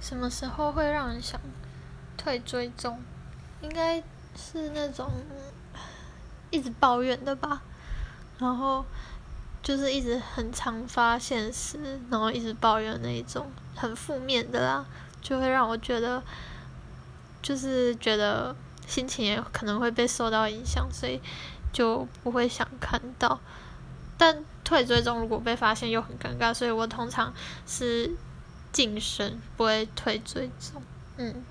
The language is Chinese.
什么时候会让人想退追踪？应该是那种一直抱怨的吧，然后就是一直很常发现实，然后一直抱怨那一种很负面的啦，就会让我觉得，就是觉得心情也可能会被受到影响，所以就不会想看到。但退追踪如果被发现又很尴尬，所以我通常是晋升，不会退追踪。嗯。